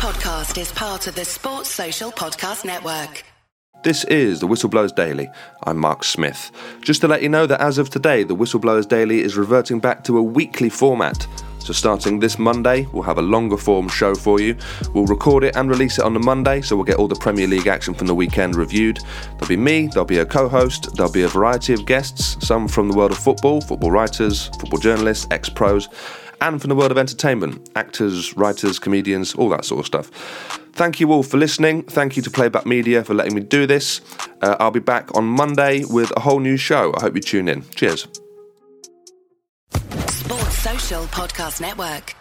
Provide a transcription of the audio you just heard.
podcast is part of the Sports Social Podcast Network. This is the Whistleblowers Daily. I'm Mark Smith. Just to let you know that as of today, the Whistleblowers Daily is reverting back to a weekly format. So, starting this Monday, we'll have a longer form show for you. We'll record it and release it on the Monday, so we'll get all the Premier League action from the weekend reviewed. There'll be me, there'll be a co host, there'll be a variety of guests, some from the world of football, football writers, football journalists, ex pros, and from the world of entertainment actors, writers, comedians, all that sort of stuff. Thank you all for listening. Thank you to Playback Media for letting me do this. Uh, I'll be back on Monday with a whole new show. I hope you tune in. Cheers. Sports Social Podcast Network.